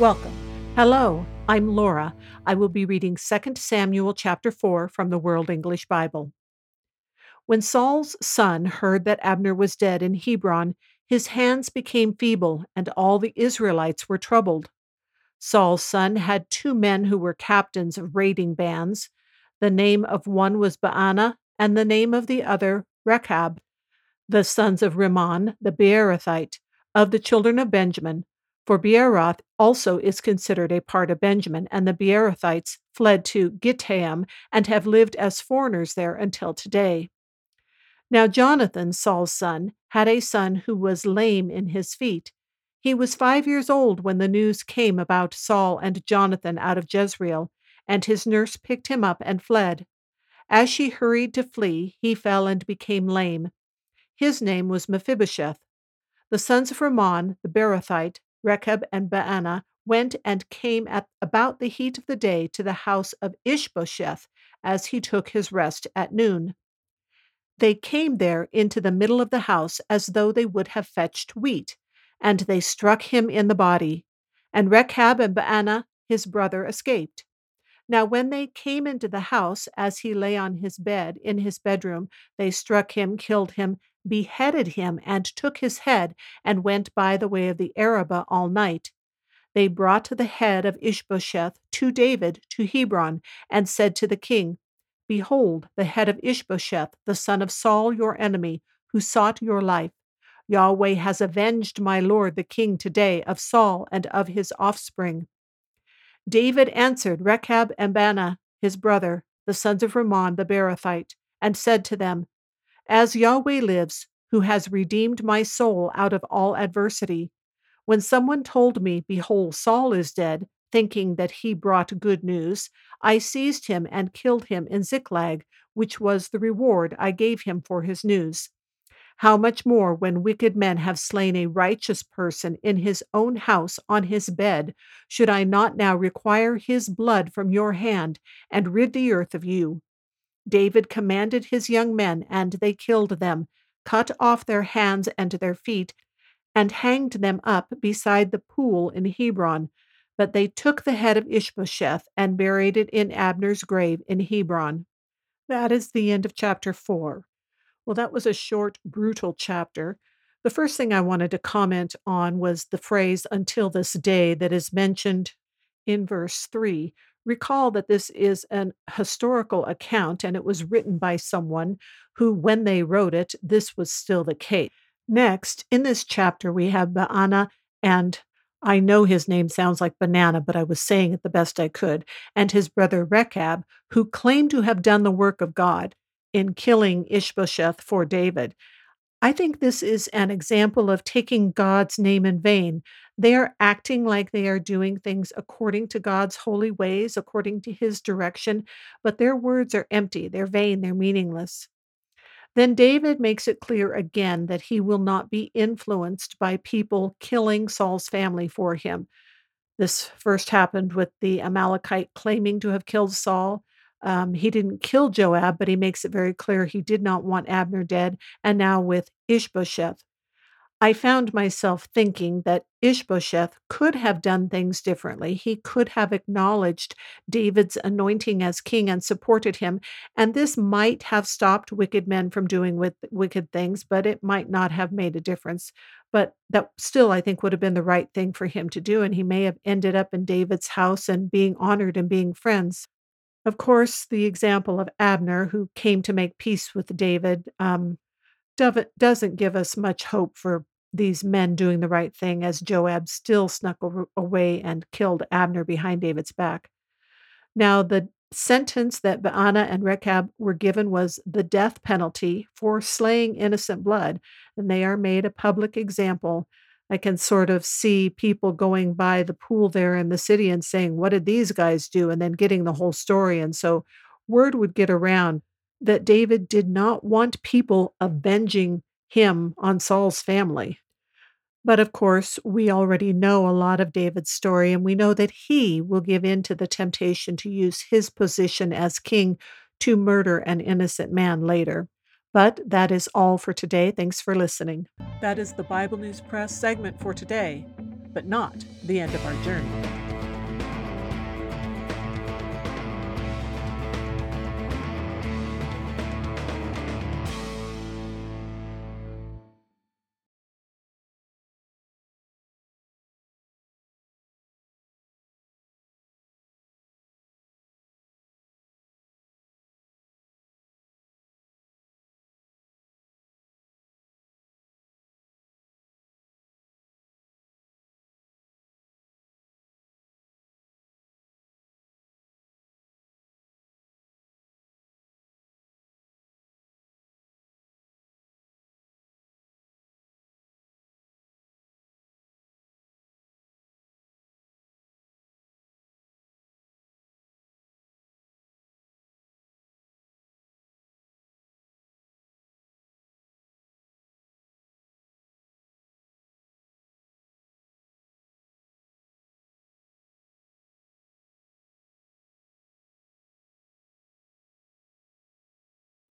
Welcome. Hello, I'm Laura. I will be reading 2 Samuel chapter 4 from the World English Bible. When Saul's son heard that Abner was dead in Hebron, his hands became feeble, and all the Israelites were troubled. Saul's son had two men who were captains of raiding bands. The name of one was Baanah, and the name of the other Rechab. The sons of Rimmon, the Beerothite, of the children of Benjamin, for Beeroth also is considered a part of Benjamin, and the Beerothites fled to Gittaim and have lived as foreigners there until today. Now Jonathan, Saul's son, had a son who was lame in his feet. He was five years old when the news came about Saul and Jonathan out of Jezreel, and his nurse picked him up and fled. As she hurried to flee, he fell and became lame. His name was Mephibosheth. The sons of Rimmon, the Beerothite, Rechab and Baanah, went and came at about the heat of the day to the house of Ishbosheth as he took his rest at noon. They came there into the middle of the house as though they would have fetched wheat, and they struck him in the body. And Rechab and Baanah his brother, escaped. Now, when they came into the house, as he lay on his bed in his bedroom, they struck him, killed him, beheaded him, and took his head, and went by the way of the Arabah all night. They brought the head of Ishbosheth to David to Hebron, and said to the king, Behold, the head of Ishbosheth, the son of Saul your enemy, who sought your life. Yahweh has avenged my lord the king today of Saul and of his offspring. David answered Rechab and Baanah, his brother, the sons of Rimmon the Beerothite, and said to them, as Yahweh lives, who has redeemed my soul out of all adversity, when someone told me, Behold, Saul is dead, thinking that he brought good news, I seized him and killed him in Ziklag, which was the reward I gave him for his news. How much more when wicked men have slain a righteous person in his own house on his bed, should I not now require his blood from your hand and rid the earth of you? David commanded his young men, and they killed them, cut off their hands and their feet, and hanged them up beside the pool in Hebron. But they took the head of Ishbosheth and buried it in Abner's grave in Hebron. That is the end of chapter 4. Well, that was a short, brutal chapter. The first thing I wanted to comment on was the phrase until this day that is mentioned in verse 3. Recall that this is an historical account and it was written by someone who, when they wrote it, this was still the case. Next, in this chapter, we have Baanah and I know his name sounds like banana, but I was saying it the best I could, and his brother Rechab, who claim to have done the work of God in killing Ishbosheth for David. I think this is an example of taking God's name in vain. They are acting like they are doing things according to God's holy ways, according to his direction, but their words are empty, they're vain, they're meaningless. Then David makes it clear again that he will not be influenced by people killing Saul's family for him. This first happened with the Amalekite claiming to have killed Saul. Um, he didn't kill Joab, but he makes it very clear he did not want Abner dead. And now with Ishbosheth. I found myself thinking that Ishbosheth could have done things differently. He could have acknowledged David's anointing as king and supported him. And this might have stopped wicked men from doing with wicked things, but it might not have made a difference. But that still, I think, would have been the right thing for him to do. And he may have ended up in David's house and being honored and being friends. Of course, the example of Abner, who came to make peace with David, um, doesn't give us much hope for these men doing the right thing, as Joab still snuck away and killed Abner behind David's back. Now, the sentence that Baanah and Rechab were given was the death penalty for slaying innocent blood, and they are made a public example. I can sort of see people going by the pool there in the city and saying, What did these guys do? And then getting the whole story. And so word would get around that David did not want people avenging him on Saul's family. But of course, we already know a lot of David's story, and we know that he will give in to the temptation to use his position as king to murder an innocent man later. But that is all for today. Thanks for listening. That is the Bible News Press segment for today, but not the end of our journey.